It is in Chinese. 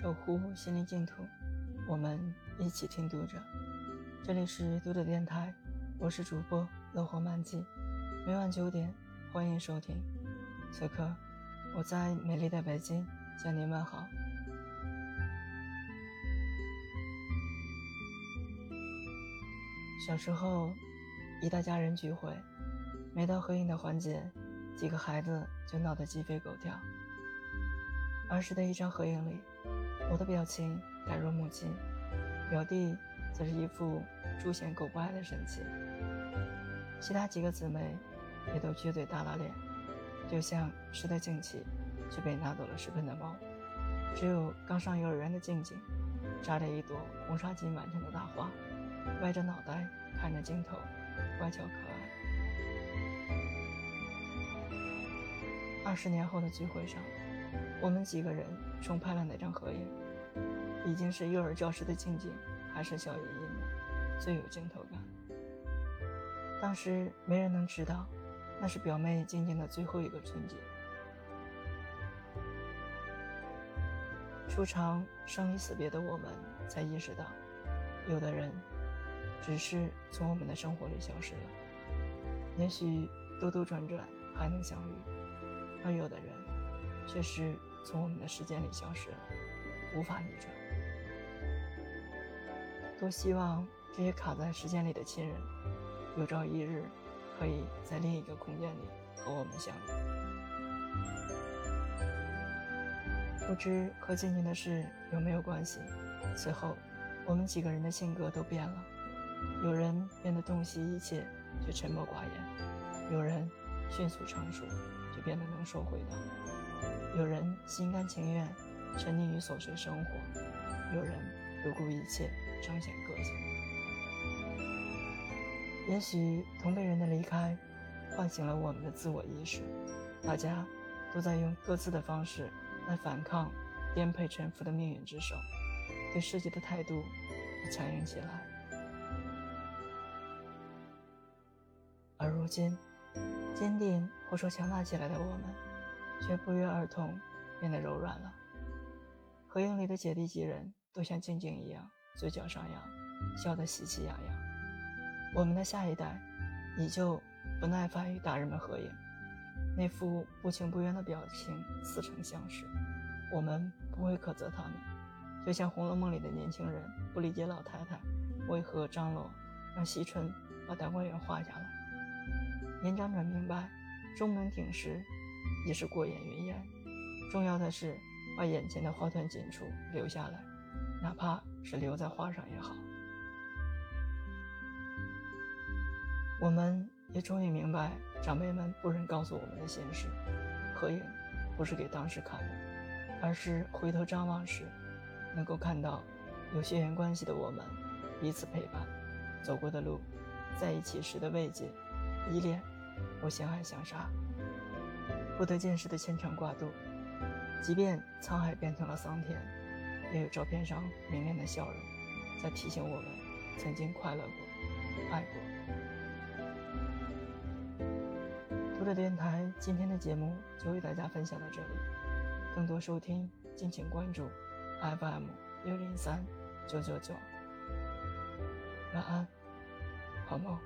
守护心灵净土，我们一起听读者。这里是读者电台，我是主播乐活漫记，每晚九点欢迎收听。此刻我在美丽的北京向您问好。小时候，一大家人聚会，每到合影的环节，几个孩子就闹得鸡飞狗跳。儿时的一张合影里。我的表情呆若木鸡，表弟则是一副猪嫌狗不爱的神情。其他几个姊妹也都撅嘴大拉脸，就像吃得静气却被拿走了十分的猫。只有刚上幼儿园的静静，扎着一朵红纱巾完成的大花，歪着脑袋看着镜头，乖巧可爱。二十年后的聚会上。我们几个人重拍了那张合影，已经是幼儿教师的静静，还是笑吟吟的，最有镜头感。当时没人能知道，那是表妹静静的最后一个春节。初尝生离死别的我们，才意识到，有的人，只是从我们的生活里消失了。也许兜兜转转还能相遇，而有的人，却是。从我们的时间里消失了，无法逆转。多希望这些卡在时间里的亲人，有朝一日可以在另一个空间里和我们相遇。不知和静静的事有没有关系？此后，我们几个人的性格都变了。有人变得洞悉一切，却沉默寡言；有人迅速成熟，却变得能说会道。有人心甘情愿沉溺于琐碎生活，有人不顾一切彰显个性。也许同辈人的离开，唤醒了我们的自我意识，大家都在用各自的方式来反抗颠沛沉浮的命运之手，对世界的态度也强硬起来。而如今，坚定或说强大起来的我们。却不约而同变得柔软了。合影里的姐弟几人都像静静一样，嘴角上扬，笑得喜气洋洋。我们的下一代依旧不耐烦与大人们合影，那副不情不愿的表情似曾相识。我们不会苛责他们，就像《红楼梦》里的年轻人不理解老太太为何张罗让惜春把大观园画下来。年长者明白，中门鼎食。也是过眼云烟，重要的是把眼前的花团锦簇留下来，哪怕是留在画上也好。我们也终于明白长辈们不忍告诉我们的心事：合影不是给当时看的，而是回头张望时，能够看到有血缘关系的我们彼此陪伴，走过的路，在一起时的慰藉、依恋或相爱相杀。不得见时的牵肠挂肚，即便沧海变成了桑田，也有照片上明媚的笑容，在提醒我们曾经快乐过、爱过。读者电台今天的节目就为大家分享到这里，更多收听敬请关注 FM 六零三九九九。晚安，好梦。